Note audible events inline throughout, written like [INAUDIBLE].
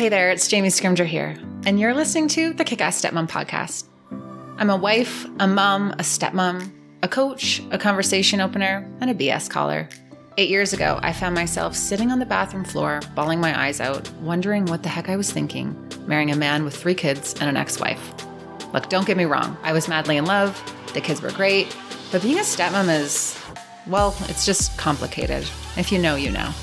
Hey there, it's Jamie Scrimgeour here, and you're listening to the Kick Ass Stepmom podcast. I'm a wife, a mom, a stepmom, a coach, a conversation opener, and a BS caller. Eight years ago, I found myself sitting on the bathroom floor, bawling my eyes out, wondering what the heck I was thinking, marrying a man with three kids and an ex wife. Look, don't get me wrong, I was madly in love, the kids were great, but being a stepmom is, well, it's just complicated. If you know, you know.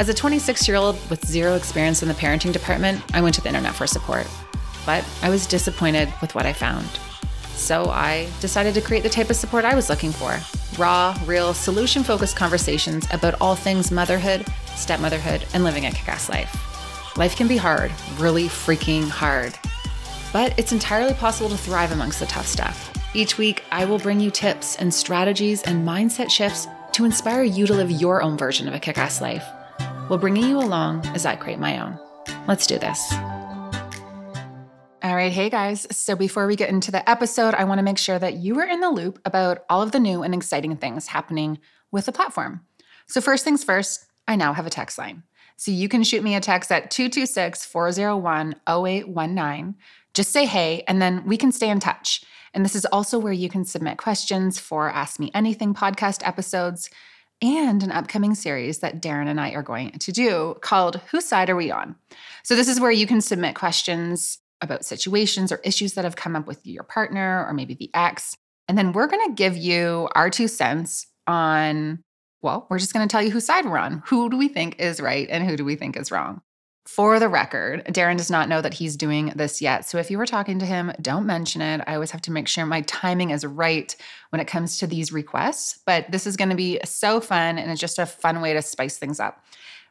As a 26 year old with zero experience in the parenting department, I went to the internet for support. But I was disappointed with what I found. So I decided to create the type of support I was looking for raw, real, solution focused conversations about all things motherhood, stepmotherhood, and living a kick ass life. Life can be hard, really freaking hard. But it's entirely possible to thrive amongst the tough stuff. Each week, I will bring you tips and strategies and mindset shifts to inspire you to live your own version of a kick ass life while bringing you along as I create my own. Let's do this. All right, hey guys. So before we get into the episode, I want to make sure that you are in the loop about all of the new and exciting things happening with the platform. So, first things first, I now have a text line. So you can shoot me a text at 226 401 0819. Just say hey, and then we can stay in touch. And this is also where you can submit questions for Ask Me Anything podcast episodes and an upcoming series that Darren and I are going to do called Whose Side Are We On? So, this is where you can submit questions about situations or issues that have come up with your partner or maybe the ex. And then we're going to give you our two cents on, well, we're just going to tell you whose side we're on. Who do we think is right and who do we think is wrong? For the record, Darren does not know that he's doing this yet. So if you were talking to him, don't mention it. I always have to make sure my timing is right when it comes to these requests. But this is going to be so fun and it's just a fun way to spice things up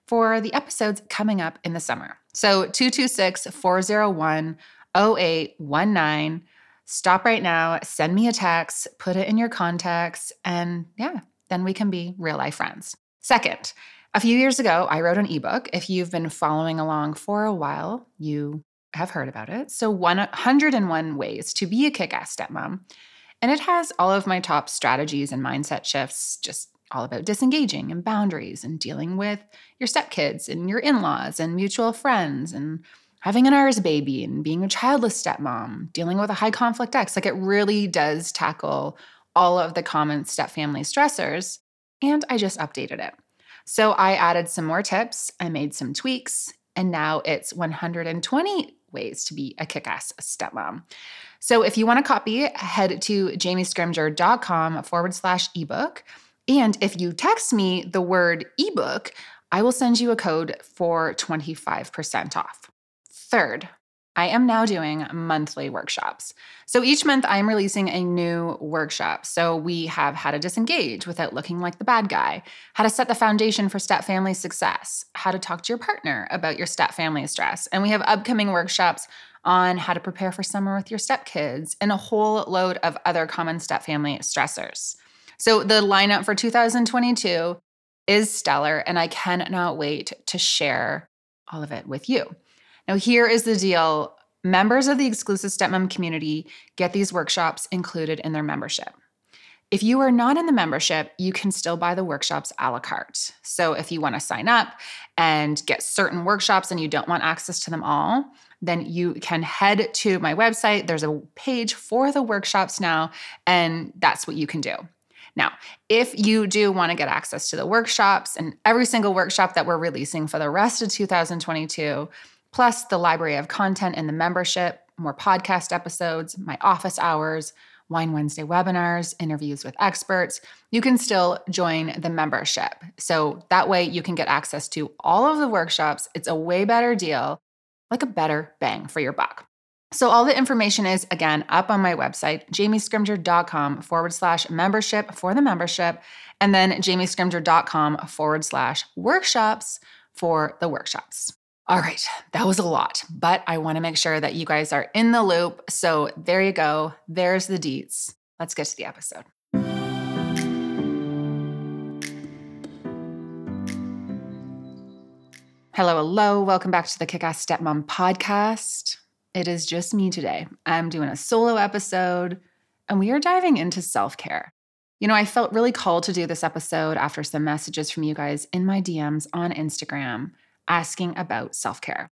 for the episodes coming up in the summer. So 226 401 0819. Stop right now, send me a text, put it in your contacts, and yeah, then we can be real life friends. Second, a few years ago, I wrote an ebook. If you've been following along for a while, you have heard about it. So, 101 Ways to Be a Kick Ass Stepmom. And it has all of my top strategies and mindset shifts, just all about disengaging and boundaries and dealing with your stepkids and your in laws and mutual friends and having an ours baby and being a childless stepmom, dealing with a high conflict ex. Like it really does tackle all of the common stepfamily stressors. And I just updated it. So I added some more tips, I made some tweaks, and now it's 120 ways to be a kick ass stepmom. So if you want a copy, head to jamiescrimgeour.com forward slash ebook. And if you text me the word ebook, I will send you a code for 25% off. Third, I am now doing monthly workshops. So each month I'm releasing a new workshop. So we have how to disengage without looking like the bad guy, how to set the foundation for step family success, how to talk to your partner about your step family stress. And we have upcoming workshops on how to prepare for summer with your stepkids and a whole load of other common step family stressors. So the lineup for 2022 is stellar, and I cannot wait to share all of it with you. Now, here is the deal members of the exclusive stepmom community get these workshops included in their membership. If you are not in the membership, you can still buy the workshops a la carte. So, if you want to sign up and get certain workshops and you don't want access to them all, then you can head to my website. There's a page for the workshops now, and that's what you can do. Now, if you do want to get access to the workshops and every single workshop that we're releasing for the rest of 2022, plus the library of content in the membership, more podcast episodes, my office hours, Wine Wednesday webinars, interviews with experts, you can still join the membership. So that way you can get access to all of the workshops. It's a way better deal, like a better bang for your buck. So all the information is again up on my website, jamiescrimgeour.com forward slash membership for the membership, and then jamiescrimgeour.com forward slash workshops for the workshops. All right, that was a lot, but I want to make sure that you guys are in the loop. So there you go. There's the deets. Let's get to the episode. Hello, hello. Welcome back to the Kick Ass Stepmom podcast. It is just me today. I'm doing a solo episode and we are diving into self care. You know, I felt really called to do this episode after some messages from you guys in my DMs on Instagram asking about self care.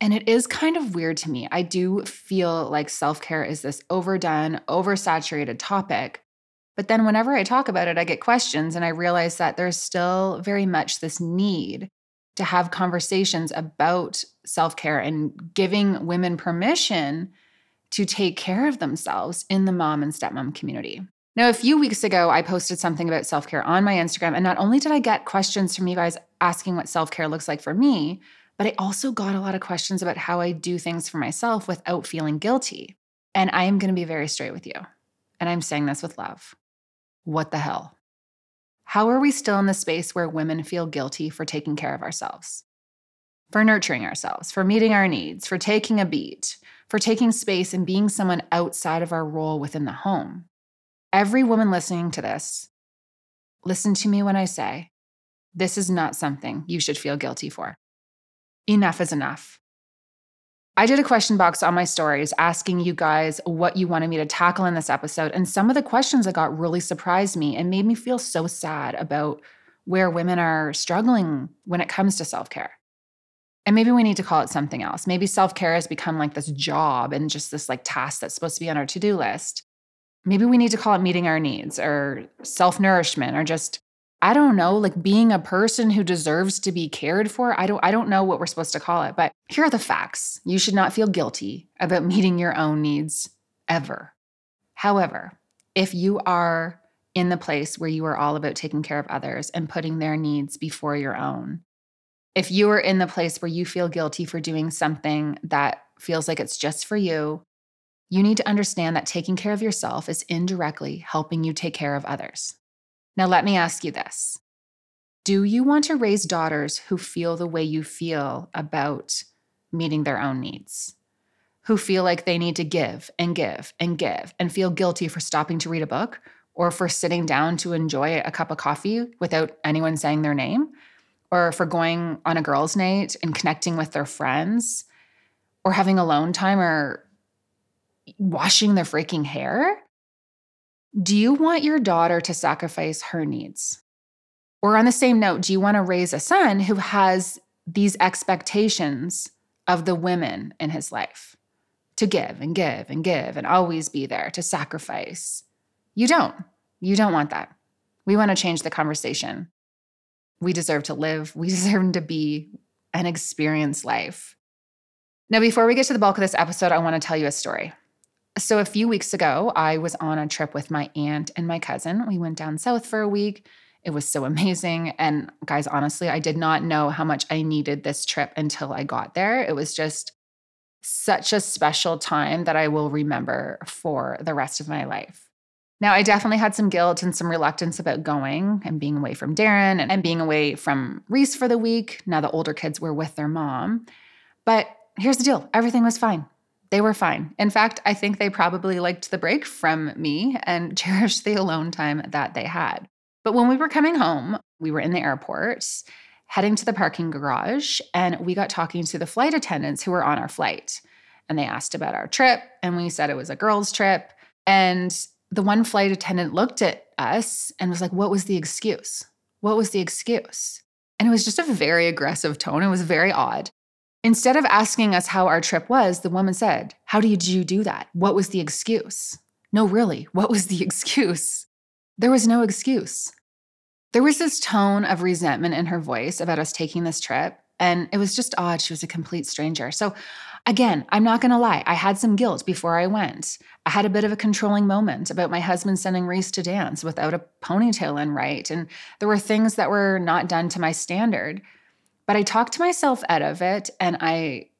And it is kind of weird to me. I do feel like self care is this overdone, oversaturated topic. But then whenever I talk about it, I get questions and I realize that there's still very much this need to have conversations about self care and giving women permission to take care of themselves in the mom and stepmom community. Now, a few weeks ago, I posted something about self care on my Instagram. And not only did I get questions from you guys asking what self care looks like for me, but I also got a lot of questions about how I do things for myself without feeling guilty. And I am going to be very straight with you. And I'm saying this with love. What the hell? How are we still in the space where women feel guilty for taking care of ourselves? For nurturing ourselves, for meeting our needs, for taking a beat, for taking space and being someone outside of our role within the home. Every woman listening to this, listen to me when I say, this is not something you should feel guilty for enough is enough. I did a question box on my stories asking you guys what you wanted me to tackle in this episode. And some of the questions that got really surprised me and made me feel so sad about where women are struggling when it comes to self care. And maybe we need to call it something else. Maybe self care has become like this job and just this like task that's supposed to be on our to do list. Maybe we need to call it meeting our needs or self nourishment or just I don't know, like being a person who deserves to be cared for. I don't I don't know what we're supposed to call it, but here are the facts. You should not feel guilty about meeting your own needs ever. However, if you are in the place where you are all about taking care of others and putting their needs before your own, if you are in the place where you feel guilty for doing something that feels like it's just for you, you need to understand that taking care of yourself is indirectly helping you take care of others. Now, let me ask you this Do you want to raise daughters who feel the way you feel about meeting their own needs? Who feel like they need to give and give and give and feel guilty for stopping to read a book or for sitting down to enjoy a cup of coffee without anyone saying their name? Or for going on a girls' night and connecting with their friends, or having alone time, or washing their freaking hair? Do you want your daughter to sacrifice her needs? Or, on the same note, do you want to raise a son who has these expectations of the women in his life to give and give and give and always be there to sacrifice? You don't. You don't want that. We want to change the conversation. We deserve to live, we [LAUGHS] deserve to be and experience life. Now, before we get to the bulk of this episode, I want to tell you a story. So, a few weeks ago, I was on a trip with my aunt and my cousin. We went down south for a week. It was so [LAUGHS] amazing. And guys, honestly, I did not know how much I needed this trip until I got there. It was just such a special time that I will remember for the rest of my life. Now, I definitely had some guilt and some reluctance about going and being away from Darren and, and being away from Reese for the week. Now, the older kids were with their mom. But here's the deal everything was fine they were fine. In fact, I think they probably liked the break from me and [LAUGHS] cherished the alone time that they had. But when we were coming home, we were in the airport, heading to the parking garage, and we got talking to the flight attendants who were on our flight. And they asked about our trip, and we said it was a girls' trip. And the one flight attendant looked at us and was like, What was the excuse? What was the excuse? And it was just a very aggressive tone. It was very odd. Instead of asking us how our trip was, the woman said, How did you do that? What was the excuse? No, really, what was the [LAUGHS] excuse? There was no excuse. There was this tone of resentment in her voice about us taking this trip, and it was just odd. She was a complete stranger. So, again, I'm not going to lie. I had some guilt before I went. I had a bit of a controlling moment about my husband sending Reese to dance without a ponytail in right. And there were things that were not done to my standard. But I talked to myself out of it and I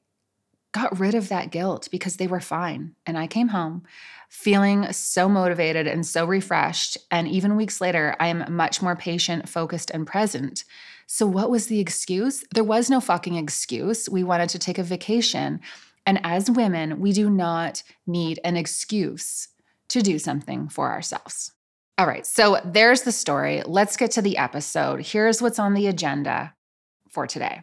got rid of that guilt because they were fine. And I came home feeling so motivated and so refreshed. And even weeks later, I am much more patient, focused, and present. So, what was the excuse? There was no fucking excuse. We wanted to take a vacation. And as women, we do not need an excuse to do something for ourselves. All right, so there's the story. Let's get to the episode. Here's what's on the agenda for today.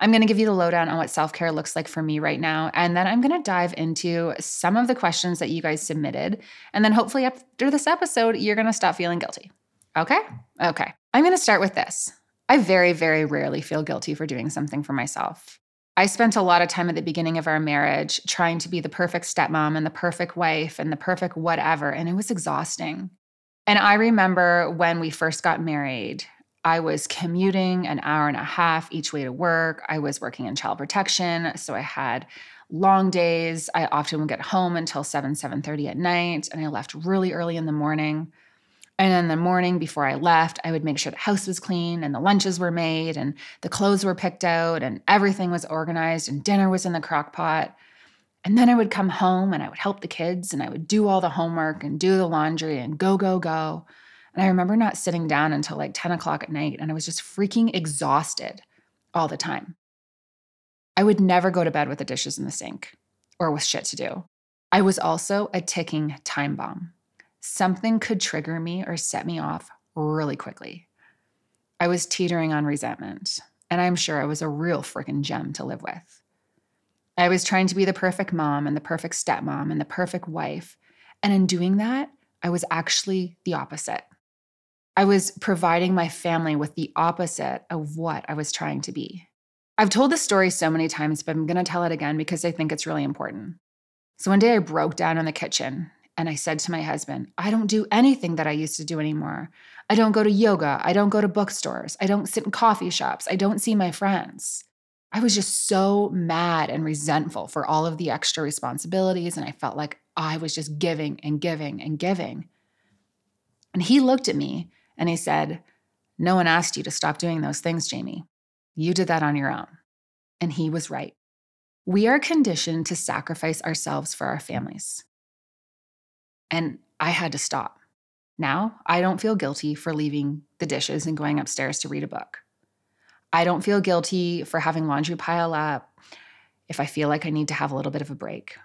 I'm going to give you the lowdown on what self care looks like for me right now. And then I'm going to dive into some of the questions that you guys submitted. And then hopefully, after this episode, you're going to stop feeling guilty. Okay? Okay. I'm going to start with this. I very, very rarely feel guilty for doing something for myself. I spent a lot of time at the beginning of our marriage trying to be the perfect stepmom and the perfect wife and the perfect whatever, and it was exhausting. And I remember when we first got married, I was commuting an hour and a half each way to work. I was working in child protection, so I had long days. I often would get home until 7, 7:30 at night, and I left really early in the morning. And in the morning before I left, I would make sure the house was clean and the lunches were made and the clothes were picked out and everything was organized and dinner was in the crock pot. And then I would come home and I would help the kids and I would do all the homework and do the laundry and go, go, go. And I remember not sitting down until like 10 o'clock at night and I was just freaking exhausted all the time. I would never go to bed with the dishes in the sink or with shit to do. I was also a ticking time bomb something could trigger me or set me off really quickly. I was teetering on resentment, and I'm sure I was a real freaking gem to live with. I was trying to be the perfect mom and the perfect stepmom and the perfect wife. And in doing that, I was actually the opposite. I was providing my family with the opposite of what I was trying to be. I've told this story so many times, but I'm going to tell it again because I think it's really important. So one day I broke down in the kitchen and I said to my husband, I don't do anything that I used to do anymore. I don't go to yoga. I don't go to bookstores. I don't sit in coffee shops. I don't see my friends. I was just so mad and resentful for all of the extra responsibilities. And I felt like I was just giving and giving and giving. And he looked at me and he said, No one asked you to stop doing those things, Jamie. You did that on your own. And he was right. We are conditioned to sacrifice ourselves for our families. And I had to stop. Now, I don't feel guilty for leaving the dishes and going upstairs to read a book. I don't feel guilty for having laundry pile up if I feel like I need to have a little bit of a break.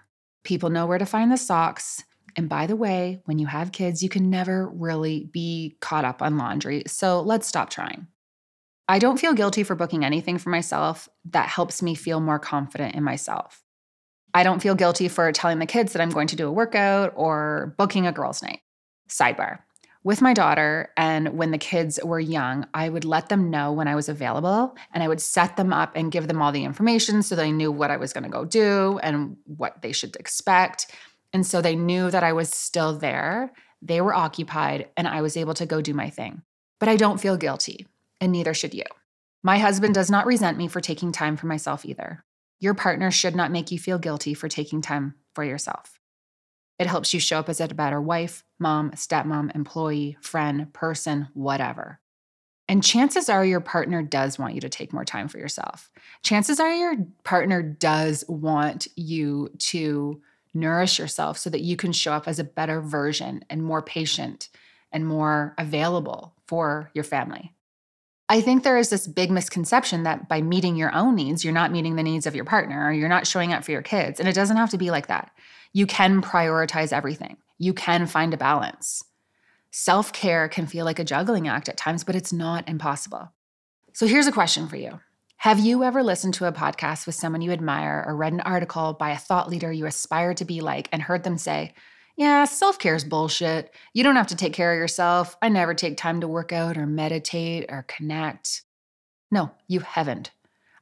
People know where to find the socks. And by the way, when you have kids, you can never really be caught up on laundry. So let's stop trying. I don't feel guilty for booking anything for myself that helps me feel more confident in myself. I don't feel guilty for telling the kids that I'm going to do a workout or booking a girls' night. Sidebar. With my daughter, and when the kids were young, I would let them know when I was available and I would set them up and give them all the information so they knew what I was going to go do and what they should expect. And so they knew that I was still there. They were occupied and I was able to go do my thing. But I don't feel guilty, and neither should you. My husband does not resent me for taking time for myself either. Your partner should not make you feel guilty for taking time for yourself. It helps you show up as a better wife, mom, stepmom, employee, friend, person, whatever. And chances are your partner does want you to take more time for yourself. Chances are your partner does want you to nourish yourself so that you can show up as a better version and more patient and more available for your family. I think there is this big misconception that by meeting your own needs, you're not meeting the needs of your partner or you're not showing up for your kids. And it doesn't have to be like that. You can prioritize everything, you can find a balance. Self care can feel like a juggling act at times, but it's not impossible. So here's a question for you Have you ever listened to a podcast with someone you admire or read an article by a thought leader you aspire to be like and heard them say, yeah, self care is bullshit. You don't have to take care of yourself. I never take time to work out or meditate or connect. No, you haven't.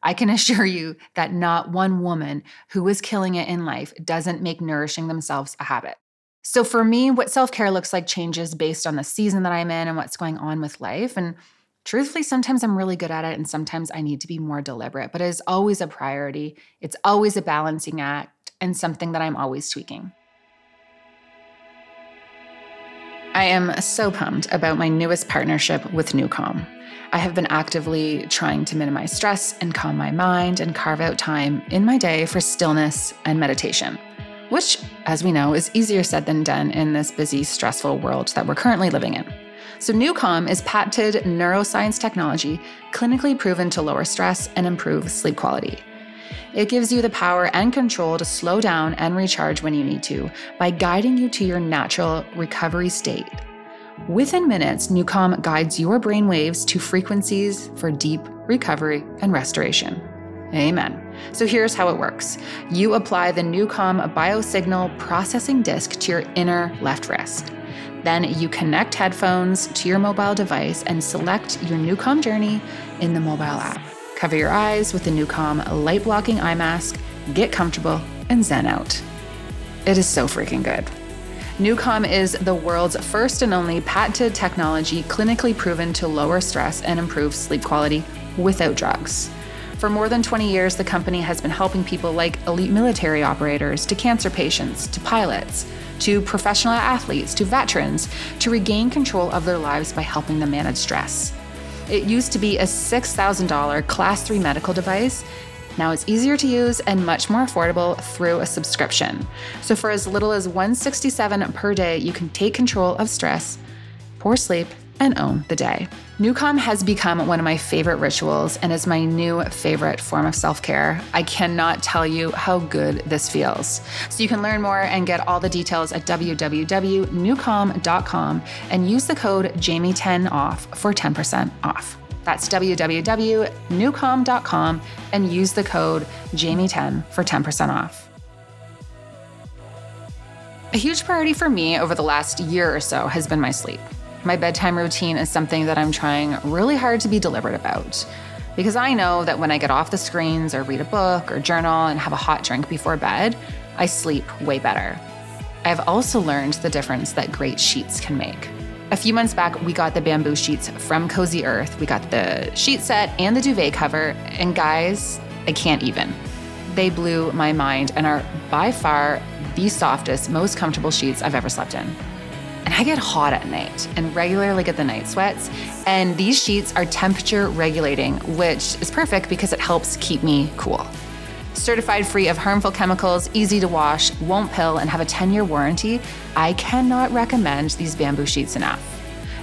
I can [LAUGHS] assure you that not one woman who is killing it in life doesn't make nourishing themselves a habit. So, for me, what self care looks like changes based on the season that I'm in and what's going on with life. And truthfully, sometimes I'm really good at it and sometimes I need to be more deliberate, but it is always a priority. It's always a balancing act and something that I'm always tweaking. I am so pumped about my newest partnership with Nucalm. I have been actively trying to minimize stress and calm my mind and carve out time in my day for stillness and meditation, which, as we know, is easier said than done in this busy, stressful world that we're currently living in. So, Nucalm is patented neuroscience technology clinically proven to lower stress and improve sleep quality. It gives you the power and control to slow down and recharge when you need to by guiding you to your natural recovery state. Within minutes, Nucalm guides your brain waves to frequencies for deep recovery and restoration. Amen. So here's how it works you apply the Nucalm biosignal processing disc to your inner left wrist. Then you connect headphones to your mobile device and select your Nucalm journey in the mobile app Cover your eyes with the Nucalm light blocking eye mask, get comfortable, and zen out. It is so freaking good. Nucalm is the world's first and only patented technology clinically proven to lower stress and improve sleep quality without drugs. For more than 20 years, the company has been helping people like elite military operators, to cancer patients, to pilots, to professional athletes, to veterans, to regain control of their lives by helping them manage stress. It used to be a $6,000 Class 3 medical device. Now it's easier to use and much more affordable through a subscription. So for as little as 167 per day, you can take control of stress, poor sleep, and own the day. Nucalm has become one of my favorite rituals and is my new favorite form of self care. I cannot tell you how good this feels. So you can learn more and get all the details at www.nucalm.com and use the code Jamie10 off for 10% off. That's www.nucalm.com and use the code Jamie10 for 10% off. A huge priority for me over the last year or so has been my sleep. My bedtime routine is something that I'm trying really hard to be deliberate about. Because I know that when I get off the screens or read a book or journal and have a hot drink before bed, I sleep way better. I've also learned the difference that great sheets can make. A few months back, we got the bamboo sheets from Cozy Earth. We got the sheet set and the duvet cover, and guys, I can't even. They blew my mind and are by far the softest, most comfortable sheets I've ever slept in. And I get hot at night and regularly get the night sweats. And these sheets are temperature regulating, which is perfect because it helps keep me cool. Certified free of harmful chemicals, easy to wash, won't pill, and have a 10 year warranty, I cannot recommend these bamboo sheets enough.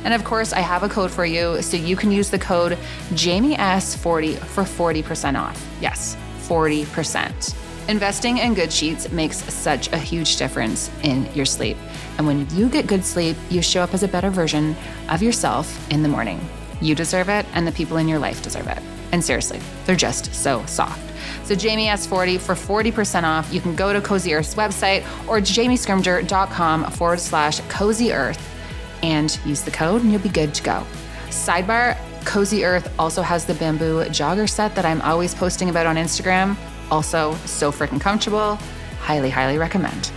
And of course, I have a code for you, so you can use the code JamieS40 for 40% off. Yes, 40%. Investing in good sheets makes such a huge difference in your sleep. And when you get good sleep, you show up as a better version of yourself in the morning. You deserve it, and the people in your life deserve it. And seriously, they're just so soft. So Jamie S40 for 40% off. You can go to Cozy Earth's website or jamiescrimgeour.com forward slash cozy earth and use the code and you'll be good to go. Sidebar, Cozy Earth also has the bamboo jogger set that I'm always posting about on Instagram. Also, so freaking comfortable. Highly, highly recommend.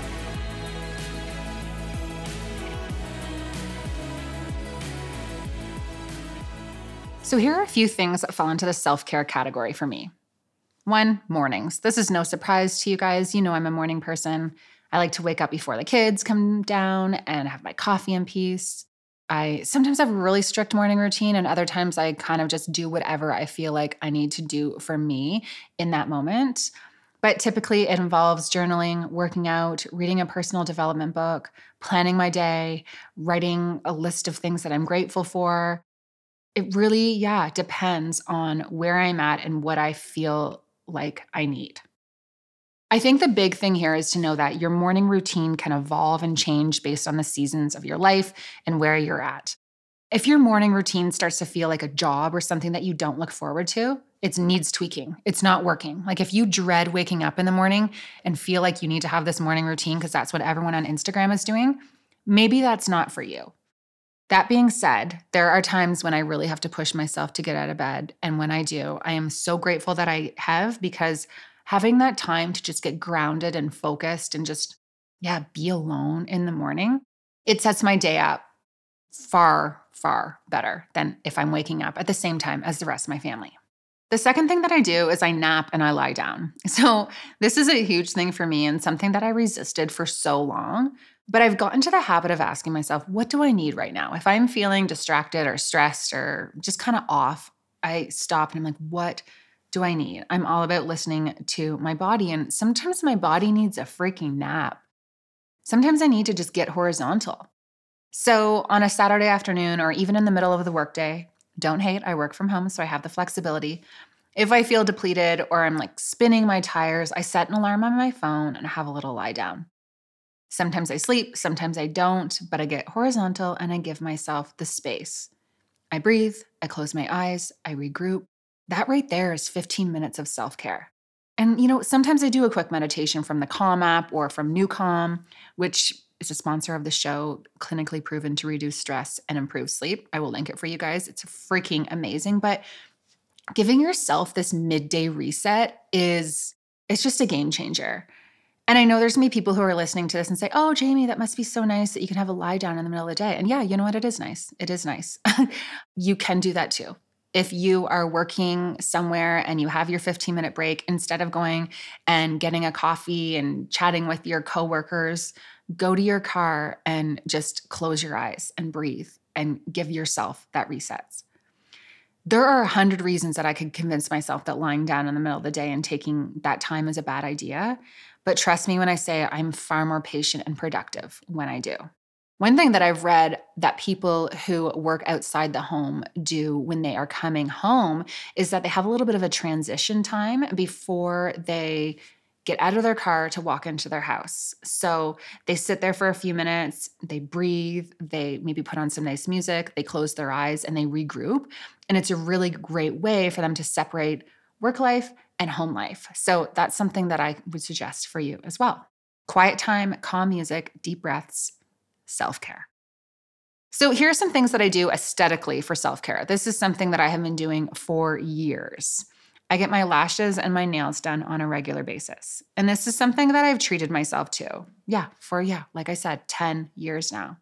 So, here are a few things that fall into the self care category for me. One, mornings. This is no surprise to you guys. You know, I'm a morning person. I like to wake up before the kids come down and have my coffee in peace. I sometimes have a really strict morning routine, and other times I kind of just do whatever I feel like I need to do for me in that moment. But typically, it involves journaling, working out, reading a personal development book, planning my day, writing a list of things that I'm grateful for. It really, yeah, depends on where I'm at and what I feel like I need. I think the big thing here is to know that your morning routine can evolve and change based on the seasons of your life and where you're at. If your morning routine starts to feel like a job or something that you don't look forward to, it needs tweaking. It's not working. Like if you dread waking up in the morning and feel like you need to have this morning routine because that's what everyone on Instagram is doing, maybe that's not for you. That being said, there are times when I really have to push myself to get out of bed. And when I do, I am so grateful that I have because having that time to just get grounded and focused and just, yeah, be alone in the morning, it sets my day up far, far better than if I'm waking up at the same time as the rest of my family. The second thing that I do is I nap and I lie down. [LAUGHS] So, this is a huge thing for me and something that I resisted for so long. But I've gotten to the habit of asking myself, what do I need right now? If I'm feeling distracted or stressed or just kind of off, I stop and I'm like, what do I need? I'm all about listening to my body. And sometimes my body needs a freaking nap. Sometimes I need to just get horizontal. So on a Saturday afternoon or even in the middle of the workday, don't hate, I work from home, so I have the flexibility. If I feel depleted or I'm like spinning my tires, I set an alarm on my phone and have a little lie down. Sometimes I sleep, sometimes I don't, but I get horizontal and I give myself the space. I breathe, I close my eyes, I regroup, that right there is 15 minutes of self care. And, you know, sometimes I do a quick meditation from the Calm app or from Nucalm, which is a sponsor of the show, clinically proven to reduce stress and improve sleep. I will link it for you guys. It's freaking amazing. But giving yourself this midday reset is it's just a game changer. And I know there's be people who are listening to this and say, Oh, Jamie, that must be so nice that you can have a lie down in the middle of the day. And yeah, you know what? It is nice. It is nice. [LAUGHS] you can do that too. If you are working somewhere and you have your 15 minute break, instead of going and getting a coffee and chatting with your coworkers, go to your car and just close your eyes and breathe and give yourself that resets. There are a hundred reasons that I could convince myself that lying down in the middle of the day and taking that time is a bad idea. But trust me when I say I'm far more patient and productive when I do. One thing that I've read that people who work outside the home do when they are coming home is that they have a little bit of a transition time before they get out of their car to walk into their house. So they sit there for a few minutes, they breathe, they maybe put on some nice music, they close their eyes and they regroup. And it's a really great way for them to separate work life and home life. So that's something that I would suggest for you as well. Quiet time, calm music, deep breaths, self care. So, here are some things that I do aesthetically for self care. This is something that I have been doing for years. I get my lashes and my nails done on a regular basis. And this is something that I've treated myself to. Yeah, for, yeah, like I said, 10 years now.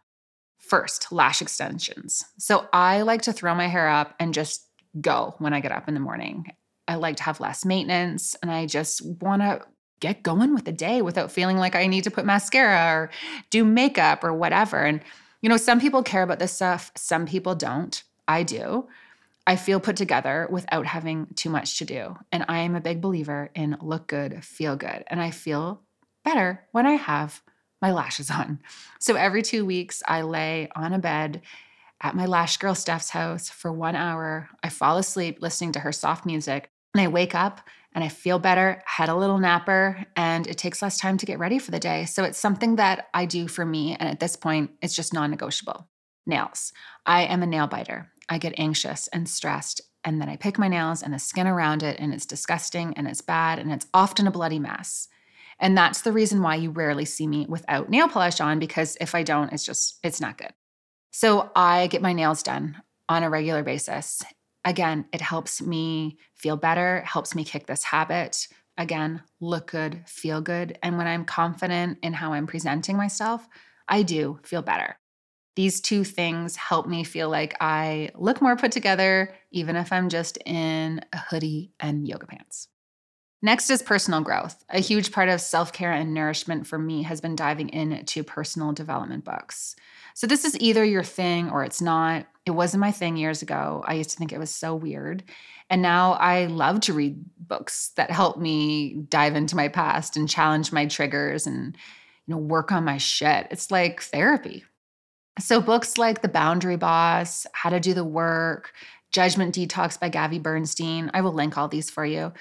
First, lash extensions. So, I like to throw my hair up and just go when I get up in the morning. I like to have less maintenance and I just want to get going with the day without feeling like I need to put mascara or do makeup or whatever. And, you know, some people care about this stuff, some people don't. I do. I feel put together without having too much to do. And I am a big believer in look good, feel good. And I feel better when I have my lashes [LAUGHS] on. So every two weeks, I lay on a bed at my lash girl Steph's house for one hour. I fall asleep listening to her soft music. And I wake up and I feel better, had a little napper, and it takes less time to get ready for the day. So it's something that I do for me. And at this point, it's just non negotiable. Nails. I am a nail biter. I get anxious and stressed. And then I pick my nails and the skin around it, and it's disgusting and it's bad and it's often a bloody mess. And that's the reason why you rarely see me without nail polish on, because if I don't, it's just, it's not good. So I get my nails done on a regular basis again, it helps me feel better, helps me kick this habit. Again, look good, feel good. And when I'm confident in how I'm presenting myself, I do feel better. These two things help me feel like I look more put together, even if I'm just in a hoodie and yoga pants. Next is personal growth. A huge part of self care and nourishment for me has been diving into personal development books. So, this is either your thing or it's not. It wasn't my thing years ago. I used to think it was so weird. And now I love to read books that help me dive into my past and challenge my triggers and you know work on my shit. It's like therapy. So books like The Boundary Boss, How to Do the Work, Judgment Detox by Gabby Bernstein, I will link all these for you.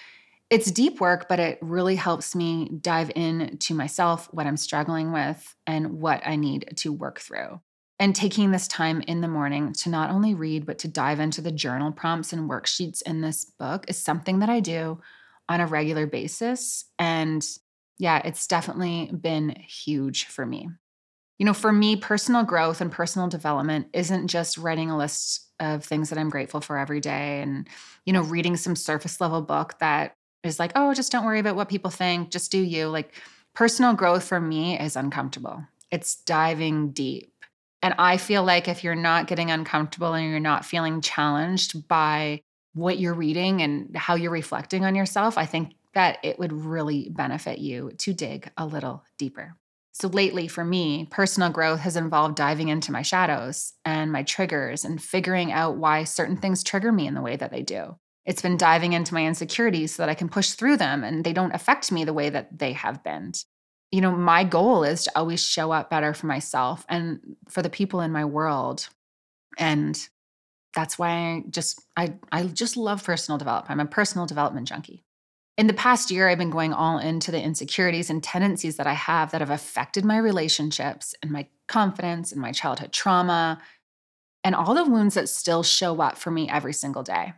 It's deep work, but it really helps me dive into myself, what I'm struggling with, and what I need to work through. And taking this time in the morning to not only read, but to dive into the journal prompts and worksheets in this book is something that I do on a regular basis. And yeah, it's definitely been huge for me. You know, for me, personal growth and personal development isn't just writing a list of things that I'm grateful for every day and, you know, reading some surface level book that is like, oh, just don't worry about what people think, just do you. Like, personal growth for me is uncomfortable. It's diving deep and I feel like if you're not getting uncomfortable and you're not feeling challenged by what you're reading and how you're reflecting on yourself, I think that it would really benefit you to dig a little deeper. So, lately for me, personal growth has involved diving into my shadows and my triggers and figuring out why certain things trigger me in the way that they do. It's been diving into my insecurities so that I can push through them and they don't affect me the way that they have been you know, my goal is to always show up better for myself and for the people in my world. And that's why I just I I just love personal development. I'm a personal development junkie. In the past year, I've been going all into the insecurities and tendencies that I have that have affected my relationships and my confidence and my childhood trauma and all the wounds that still show up for me every single day.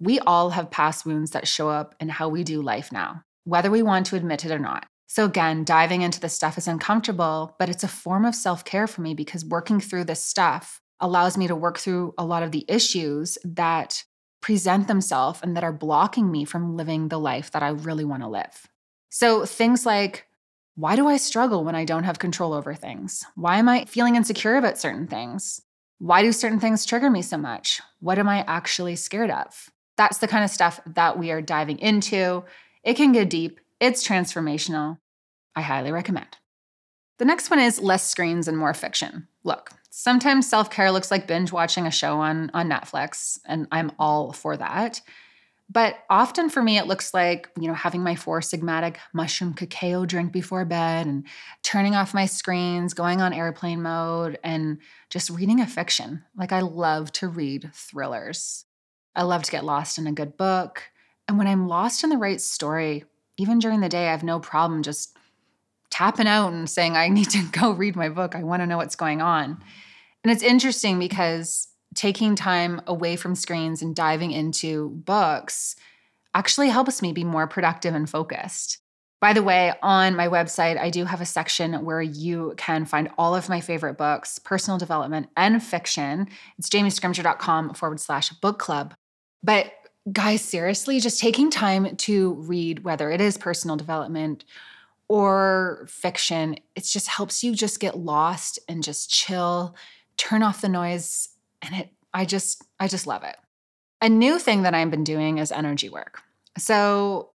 We all have past wounds that show up in how we do life now, whether we want to admit it or not. So, again, diving into this stuff is uncomfortable, but it's a form of self care for me because working through this stuff allows me to work through a lot of the issues that present themselves and that are blocking me from living the life that I really want to live. So things like, why do I struggle when I don't have control over things? Why am I feeling insecure about certain things? Why do certain things trigger me so much? What am I actually scared of? That's the kind of stuff that we are diving into. It can get deep, it's transformational. I highly recommend. The next one is less screens and more fiction. Look, sometimes self care looks like binge watching a show on, on Netflix, and I'm all for that. But often for me, it looks like, you know, having my four sigmatic mushroom cacao drink before bed and turning off my screens, going on airplane mode, and just reading a fiction. Like, I love to read thrillers. I love to get lost in a good book. And when I'm lost in the right story, even during the day, I have no problem just tapping out and saying, I need to [LAUGHS] go read my book. I want to know what's going on. And it's interesting because taking time away from screens and diving into books actually helps me be more productive and focused. By the way, on my website, I do have a section where you can find all of my favorite books, personal development and fiction. It's jamiescrimgeour.com forward slash book club. But guys, seriously, just taking time to read, whether it is personal development or fiction, it just helps you just get lost and just chill, turn off the noise and it I just I just love it. A new thing that I've been doing is energy work. So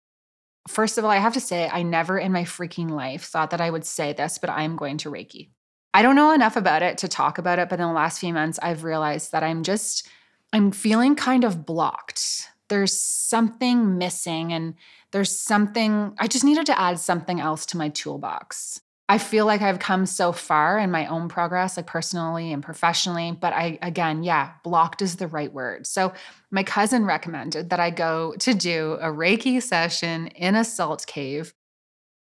first of all, I have to say I never in my freaking life thought that I would say this, but I'm going to Reiki. I don't know enough about it to talk about it, but in the last few months I've realized that I'm just I'm feeling kind of blocked. There's something missing and there's something I just needed to add something else to my toolbox. I feel like I've come so far in my own progress, like personally and professionally. But I, again, yeah, blocked is the right word. So my cousin recommended that I go to do a Reiki session in a salt cave.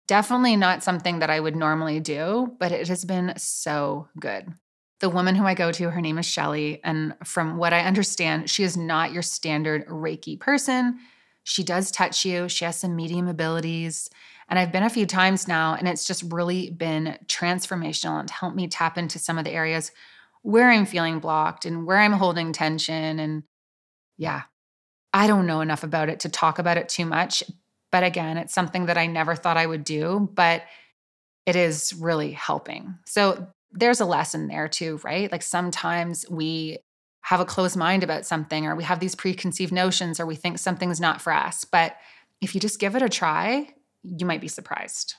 Definitely not something that I would normally do, but it has been so good. The woman who I go to, her name is Shelly. And from what I understand, she is not your standard Reiki person. She does touch you, she has some medium abilities. And I've been a few times now, and it's just really been transformational and helped me tap into some of the areas where I'm feeling blocked and where I'm holding tension. And yeah, I don't know enough about it to talk about it too much. But again, it's something that I never thought I would do, but it is really helping. So there's a lesson there too, right? Like sometimes we have a closed mind about something, or we have these preconceived notions, or we think something's not for us. But if you just give it a try you might be surprised.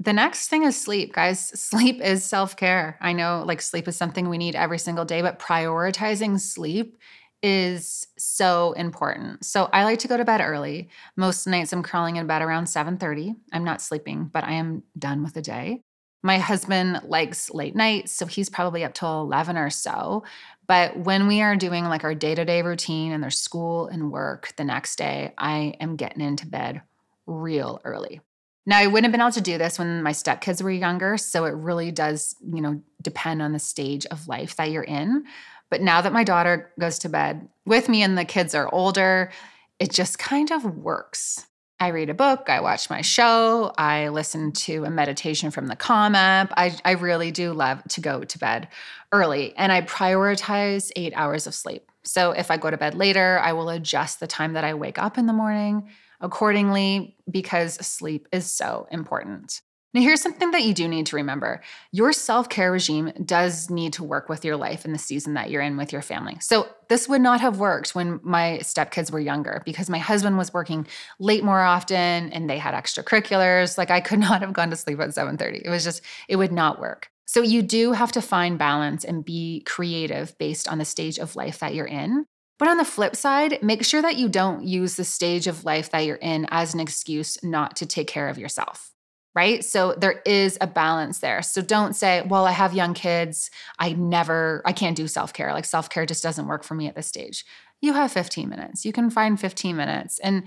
The next thing is sleep, guys. [LAUGHS] Sleep is self care. I know like sleep is something we need every single day, but prioritizing sleep is so important. So I like to go to bed early. Most nights I'm crawling in bed around 7:30. I'm not sleeping, but I am done with the day. My husband likes late nights, so he's probably up till 11 or so. But when we are doing like our day-to-day routine and there's school and work the next day, I am getting into bed real early. Now, I wouldn't have been able to do this when my stepkids were younger. So it really does, you know, depend on the stage of life that you're in. But now that my daughter goes to bed with me and the kids are older, it just kind of works. I read a book, I watch my show, I listen to a meditation from the Calm app. I, I really do love to go to bed early and I prioritize eight hours of sleep. So if I go to bed later, I will adjust the time that I wake up in the morning accordingly because sleep is so important. Now, here's something that you do need to remember your self care regime does need to work with your life in the season that you're in with your family. So, this would not have worked when my stepkids were younger because my husband was working late more often and they had extracurriculars. Like, I could [LAUGHS] not have gone to sleep at 7:30. It was just, it would not work. So, you do have to find balance and be creative based on the stage of life that you're in. But on the flip side, make sure that you don't use the stage of life that you're in as an excuse not to take care of yourself. Right. So there is a balance there. So don't say, well, I have young kids. I never, I can't do self care. Like self care just doesn't work for me at this stage. You have 15 minutes. You can find 15 minutes and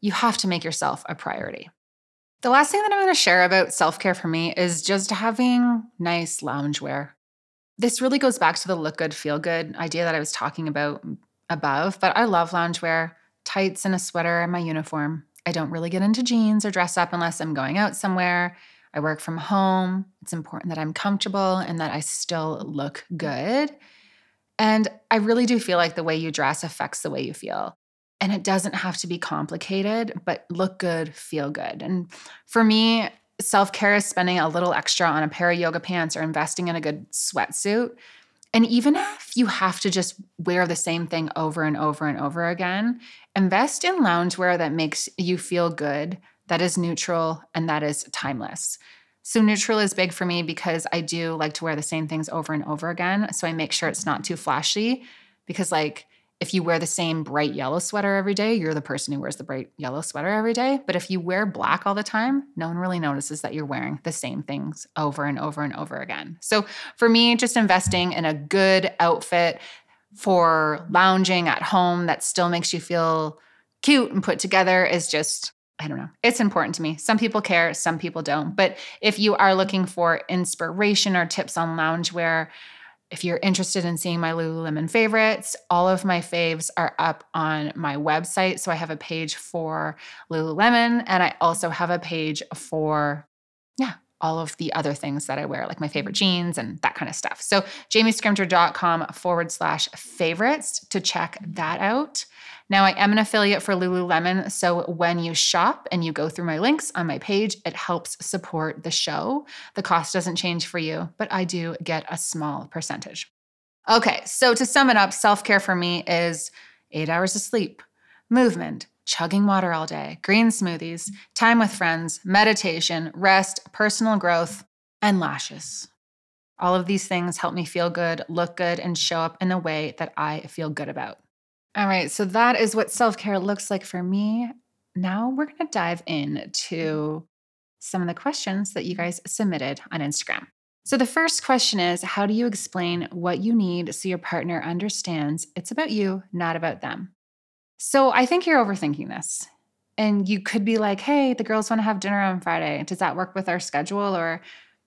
you have to make yourself a priority. The last thing that I'm going to share about self care for me is just having nice loungewear. This really goes back to the look good, feel good idea that I was talking about above, but I love loungewear, tights and a sweater and my uniform. I don't really get into jeans or dress up unless I'm going out somewhere. I work from home. It's important that I'm comfortable and that I still look good. And I really do feel like the way you dress affects the way you feel. And it doesn't have to be complicated, but look good, feel good. And for me, self care is spending a little extra on a pair of yoga pants or investing in a good sweatsuit. And even if you have to just wear the same thing over and over and over again, invest in loungewear that makes you feel good, that is neutral, and that is timeless. So, neutral is big for me because I do like to wear the same things over and over again. So, I make sure it's not too flashy because, like, if you wear the same bright yellow sweater every day, you're the person who wears the bright yellow sweater every day. But if you wear black all the time, no one really notices that you're wearing the same things over and over and over again. So for me, just investing in a good outfit for lounging at home that still makes you feel cute and put together is just I don't know. It's important to me. Some people care, some people don't. But if you are looking for inspiration or tips on loungewear, if you're interested in seeing my Lululemon favorites, all of my faves are up on my website. So I have a page for Lululemon and I also have a page for, all of the other things that I wear, like my favorite jeans and that kind of stuff. So jamiescrimgeour.com forward slash favorites to check that out. Now, I am an affiliate for Lululemon. So when you shop and you go through my links on my page, it helps support the show. The cost doesn't change for you, but I do get a small percentage. Okay, so to sum it up, self care for me is eight hours of sleep, movement, chugging water all day, green smoothies, time with friends, meditation, rest, personal growth, and lashes. All of these things help me feel good, look good, and show up in a way that I feel good about. All right, so that is what self care looks like for me. Now we're going to dive into some of the questions that you guys submitted on Instagram. So, the first question is How do you explain what you need so your partner understands it's about you, not about them? So, I think you're overthinking this. And you could be like, Hey, the girls want to have dinner on Friday. Does that work with our schedule? Or,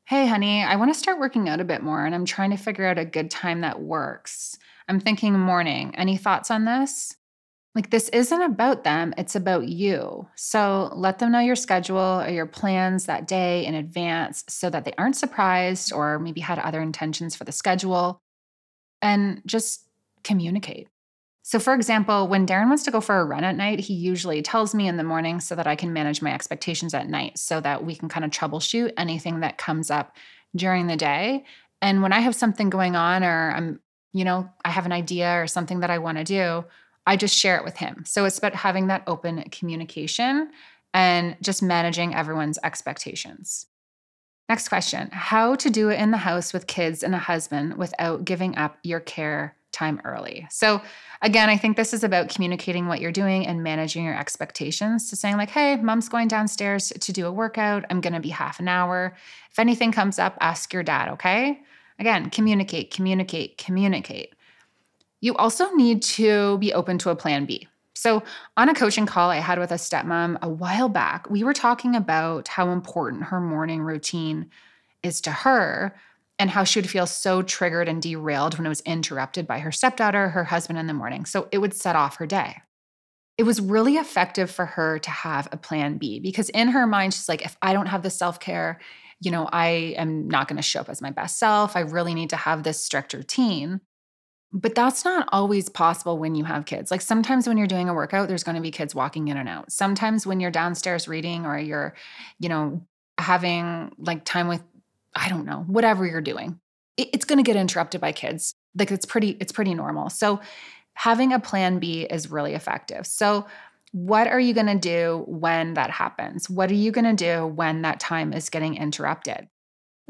Hey, honey, I want to start working out a bit more and I'm trying to figure out a good time that works. I'm thinking morning. Any thoughts on this? Like, this isn't about them, it's about you. So let them know your schedule or your plans that day in advance so that they aren't surprised or maybe had other intentions for the schedule. And just communicate. So, for example, when Darren wants to go for a run at night, he usually tells me in the morning so that I can manage my expectations at night so that we can kind of troubleshoot anything that comes up during the day. And when I have something going on or I'm you know, I have an idea or something that I want to do, I just share it with him. So it's about having that open communication and just managing everyone's expectations. Next question How to do it in the house with kids and a husband without giving up your care time early. So, again, I think this is about communicating what you're doing and managing your expectations. to saying, like, hey, mom's going downstairs to do a workout. I'm going to be half an hour. If anything comes up, ask your dad, okay? Again, communicate, communicate, communicate. You also need to be open to a plan B. So, on a coaching call I had with a stepmom a while back, we were talking about how important her morning routine is to her and how she would feel so triggered and derailed when it was interrupted by her stepdaughter, her husband in the morning. So, it would set off her day. It was really effective for her to have a plan B because in her mind, she's like, if I don't have the self care you know, I am not going to show up as my best self. I really need to have this strict routine. But that's not always possible when you have kids. Like sometimes when you're doing a workout, there's going to be kids walking in and out. Sometimes when you're downstairs reading or you're, you know, having like time with, I don't know, whatever you're doing, it's going to get interrupted by kids. Like it's pretty, it's pretty normal. So having a plan B is really effective. So what are you going to do when that happens? What are you going to do when that time is getting interrupted?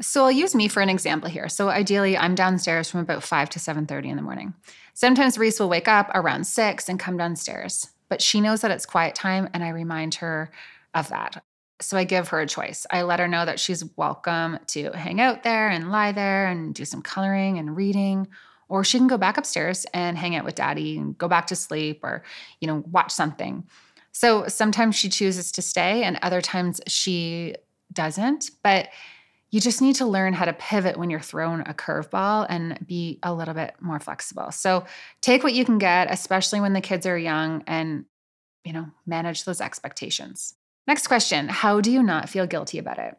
So I'll use me for an example here. So ideally, I'm downstairs from about 5 to 7:30 in the morning. Sometimes Reese will wake up around 6 and come downstairs, but she knows that it's quiet time and I remind her of that. So I give her a choice. I let her know that she's welcome to hang out there and lie there and do some coloring and reading or she can go back upstairs and hang out with daddy and go back to sleep or you know watch something. So sometimes she chooses to stay and other times she doesn't but you just need to learn how to pivot when you're thrown a curveball and be a little bit more flexible. So take what you can get especially when the kids are young and you know manage those expectations next question how do you not feel guilty about it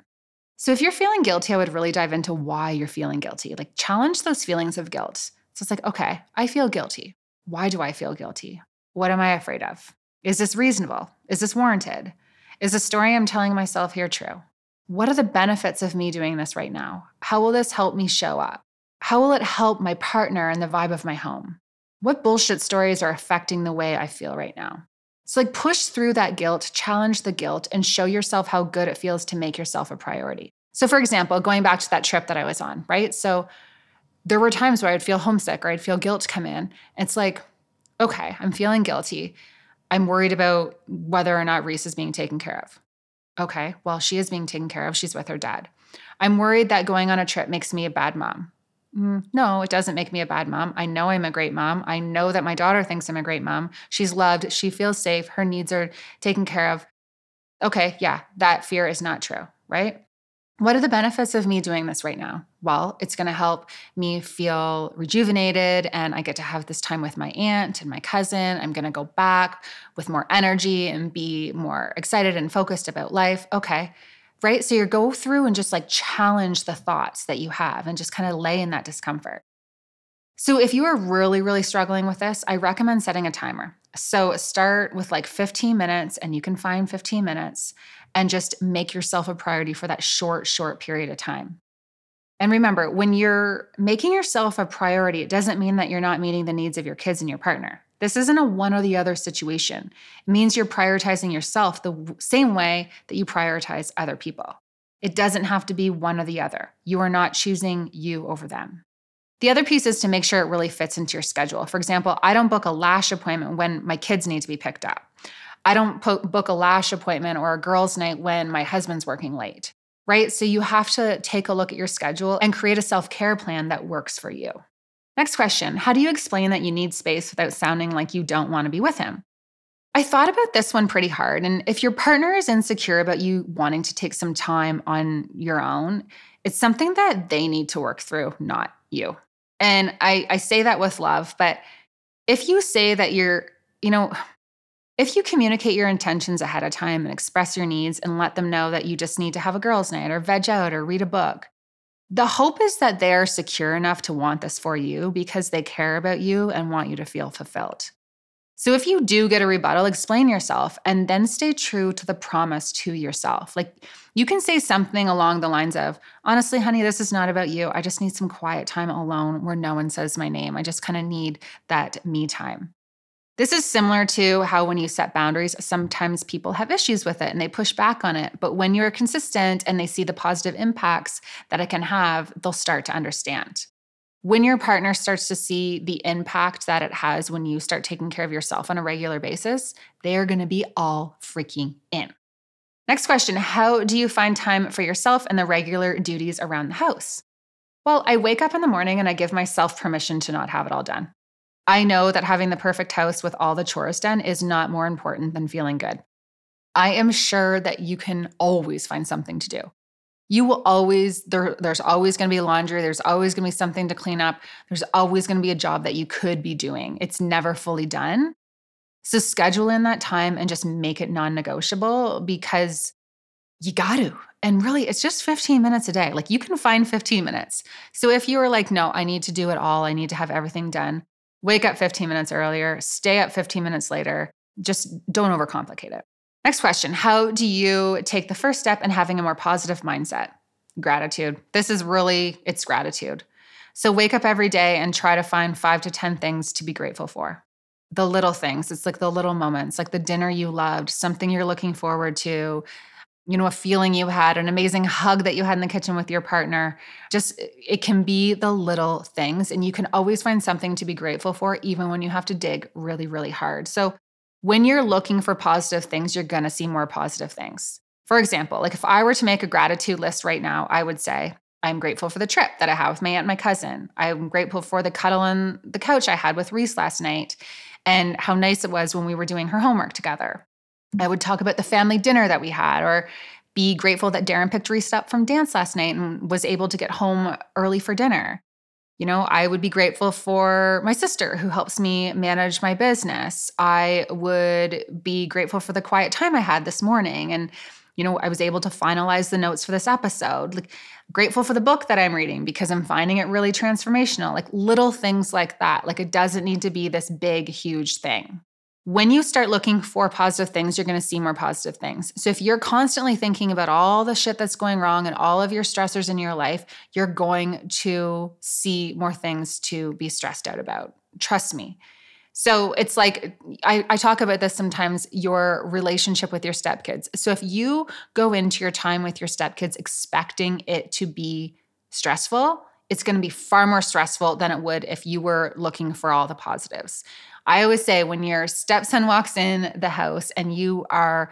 so if you're feeling guilty i would really dive into why you're feeling guilty like challenge those feelings of guilt so it's like, okay, I feel guilty. Why do I feel guilty? What am I afraid of? Is this reasonable? Is this warranted? Is the story I'm telling myself here true? What are the benefits of me doing this right now? How will this help me show up? How will it help my partner and the vibe of my home? What bullshit stories are affecting the way I feel right now? So, like, push through that guilt, challenge the guilt, and show yourself how good it feels to make yourself a priority. So, for example, going back to that trip that I was on, right? So, there were times where I'd feel homesick or I'd feel guilt come in. It's like, okay, I'm feeling guilty. I'm worried about whether or not Reese is being taken care of. Okay, well, she is being taken care of. She's with her dad. I'm worried that going on a trip makes me a bad mom. Mm, no, it doesn't make me a bad mom. I know I'm a great mom. I know that my daughter thinks I'm a great mom. She's loved. She feels safe. Her needs are taken care of. Okay, yeah, that fear is not true, right? What are the benefits of me doing this right now? Well, it's going to help me feel rejuvenated and I get to have this time with my aunt and my cousin. I'm going to go back with more energy and be more excited and focused about life. Okay. Right? So you go through and just like challenge the thoughts that you have and just kind of lay in that discomfort. So if you are really really struggling with this, I recommend setting a timer. So start with like 15 minutes and you can find 15 minutes and just make yourself a priority for that short, short period of time. And remember, when you're making yourself a priority, it doesn't mean that you're not meeting the needs of your kids and your partner. This isn't a one or the other situation. It means you're prioritizing yourself the same way that you prioritize other people. It doesn't have to be one or the other. You are not choosing you over them. The other piece is to make sure it really fits into your schedule. For example, I don't book a lash appointment when my kids need to be picked up. I don't po- book a lash appointment or a girls' night when my husband's working late, right? So you have to take a look at your schedule and create a self care plan that works for you. Next question How do you explain that you need space without sounding like you don't want to be with him? I thought about this one pretty hard. And if your partner is insecure about you wanting to take some time on your own, it's something that they need to work through, not you. And I, I say that with love, but if you say that you're, you know, if you communicate your intentions ahead of time and express your needs and let them know that you just need to have a girls' night or veg out or read a book, the hope is that they're secure enough to want this for you because they care about you and want you to feel fulfilled. So if you do get a rebuttal, explain yourself and then stay true to the promise to yourself. Like you can say something along the lines of, honestly, honey, this is not about you. I just need some quiet time alone where no one says my name. I just kind of need that me time. This is similar to how when you set boundaries, sometimes people have issues with it and they push back on it. But when you're consistent and they see the positive impacts that it can have, they'll start to understand. When your partner starts to see the impact that it has when you start taking care of yourself on a regular basis, they are going to be all freaking in. Next question How do you find time for yourself and the regular duties around the house? Well, I wake up in the morning and I give myself permission to not have it all done. I know that having the perfect house with all the chores done is not more important than feeling good. I am sure that you can always find something to do. You will always, there, there's always going to be laundry. There's always going to be something to clean up. There's always going to be a job that you could be doing. It's never fully done. So schedule in that time and just make it non negotiable because you got to. And really, it's just 15 minutes a day. Like you can find 15 minutes. So if you are like, no, I need to do it all, I need to have everything done, wake up 15 minutes earlier, stay up 15 minutes later. Just don't overcomplicate it. Next question How do you take the first step in having a more positive mindset? Gratitude. This is really, it's gratitude. So wake up every day and try to find five to 10 things to be grateful for. The little things, it's like the little moments, like the dinner you loved, something you're looking forward to, you know, a feeling you had, an amazing hug that you had in the kitchen with your partner. Just it can be the little things, and you can always find something to be grateful for, even when you have to dig really, really hard. So, when you're looking for positive things, you're gonna see more positive things. For example, like if I were to make a gratitude list right now, I would say, I'm grateful for the trip that I have with my aunt and my cousin. I'm grateful for the cuddle on the couch I had with Reese last night and how nice it was when we were doing her homework together. I would talk about the family dinner that we had or be grateful that Darren picked Reese up from dance last night and was able to get home early for dinner. You know, I would be grateful for my sister who helps me manage my business. I would be grateful for the quiet time I had this morning and you know, I was able to finalize the notes for this episode. Like grateful for the book that I'm reading because I'm finding it really transformational. Like little things like that. Like it doesn't need to be this big huge thing. When you start looking for positive things, you're going to see more positive things. So if you're constantly thinking about all the shit that's going wrong and all of your stressors in your life, you're going to see more things to be stressed out about. Trust me. So it's like I, I, talk about this sometimes your relationship with your stepkids. So if you go into your time with your stepkids expecting it to be stressful, it's going to be far more stressful than it would if you were looking for all the positives. I always say when your stepson walks in the house and you are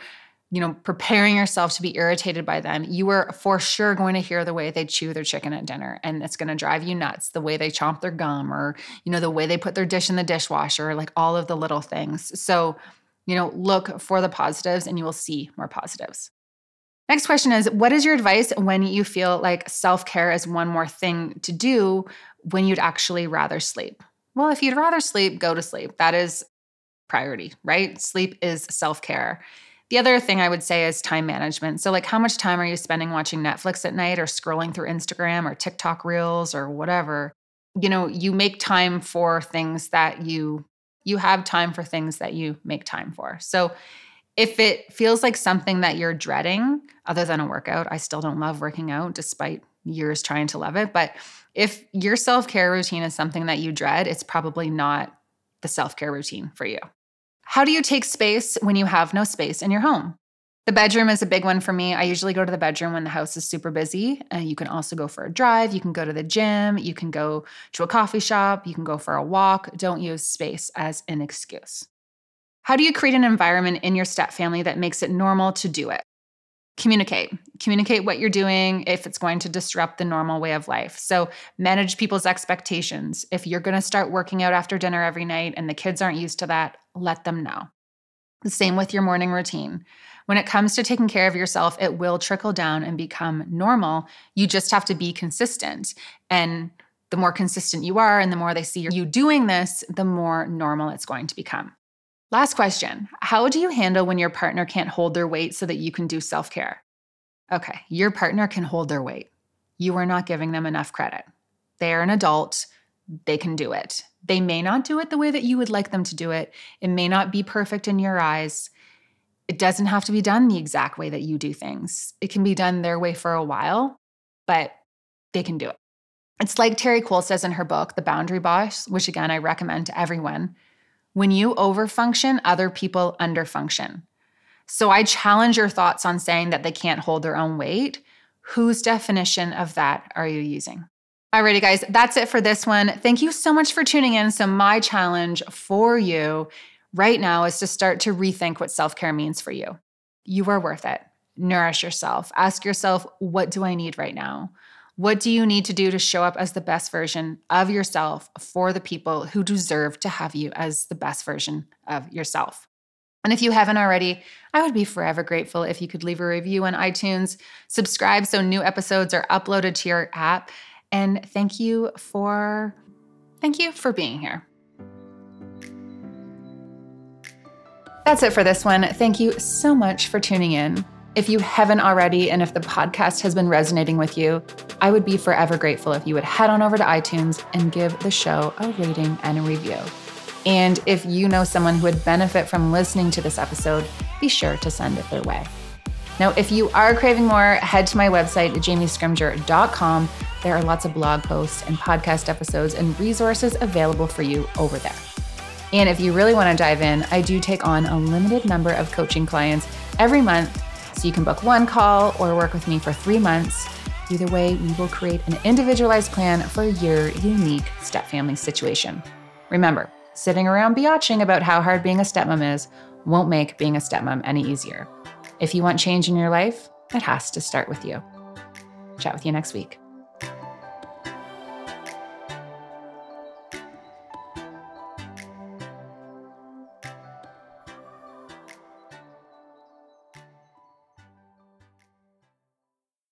you know, preparing yourself to be irritated by them, you are for sure going to hear the way they chew their chicken at dinner. And it's going to drive you nuts the way they chomp their gum or, you know, the way they put their dish in the dishwasher, like all of the little things. So, you know, look for the positives and you will see more positives. Next question is What is your advice when you feel like self care is one more thing to do when you'd actually rather sleep? Well, if you'd rather sleep, go to sleep. That is priority, right? Sleep is self care. The other thing I would say is time management. So, like, how much time are you spending watching Netflix at night or scrolling through Instagram or TikTok reels or whatever? You know, you make time for things that you you have time for things that you make time for. So, if it feels like something that you're dreading, other than a workout, I still don't love working out despite years trying to love it. But if your self care routine is something that you dread, it's probably not the self care routine for you. How do you take space when you have no space in your home? The bedroom is a big one for me. I usually go to the bedroom when the house is super busy. And you can also go for a drive. You can go to the gym. You can go to a coffee shop. You can go for a walk. Don't use space as an excuse. How do you create an environment in your step family that makes it normal to do it? Communicate. Communicate what you're doing if it's going to disrupt the normal way of life. So manage people's expectations. If you're going to start working out after dinner every night and the kids aren't used to that let them know. The same with your morning routine. When it comes to taking care of yourself it will trickle down and become normal. You just have to be consistent. And the more consistent you are and the more they see you doing this the more normal it's going to become Last question How do you handle when your partner can't hold their weight so that you can do self care? Okay, your partner can hold their weight. You are not giving them enough credit. They are an adult, they can do it. They may not do it the way that you would like them to do it. It may not be perfect in your eyes. It doesn't have to be done the exact way that you do things. It can be done their way for a while, but they can do it. It's like Terri Cole says in her book, The Boundary Boss, which again I recommend to everyone. When you overfunction, other people underfunction. So I challenge your thoughts on saying that they can't hold their own weight. Whose definition of that are you using? Alrighty, guys, that's it for this one. Thank you so much for tuning in. So, my challenge for you right now is to start to rethink what self care means for you. You are worth it. Nourish yourself. Ask yourself, what do I need right now? What do you need to do to show up as the best version of yourself for the people who deserve to have you as the best version of yourself? And if you haven't already, I would be forever grateful if you could leave a review on iTunes, subscribe so new episodes are uploaded to your app, and thank you for thank you for being here. That's it for this one. Thank you so much for tuning in. If you haven't already, and if the podcast has been resonating with you, I would be forever grateful if you would head on over to iTunes and give the show a rating and a review. And if you know someone who would benefit from listening to this episode, be sure to send it their way. Now, if you are craving more, head to my website, jamiescrimgeour.com. There are lots of blog posts and podcast episodes and resources available for you over there. And if you really want to dive in, I do take on a limited number of coaching clients every month so you can book one call or work with me for three months. Either way, we will create an individualized plan for your unique step family situation. Remember, sitting around biatching about how hard being a stepmom is won't make being a stepmom any easier. If you want change in your life, it has to start with you. Chat with you next week.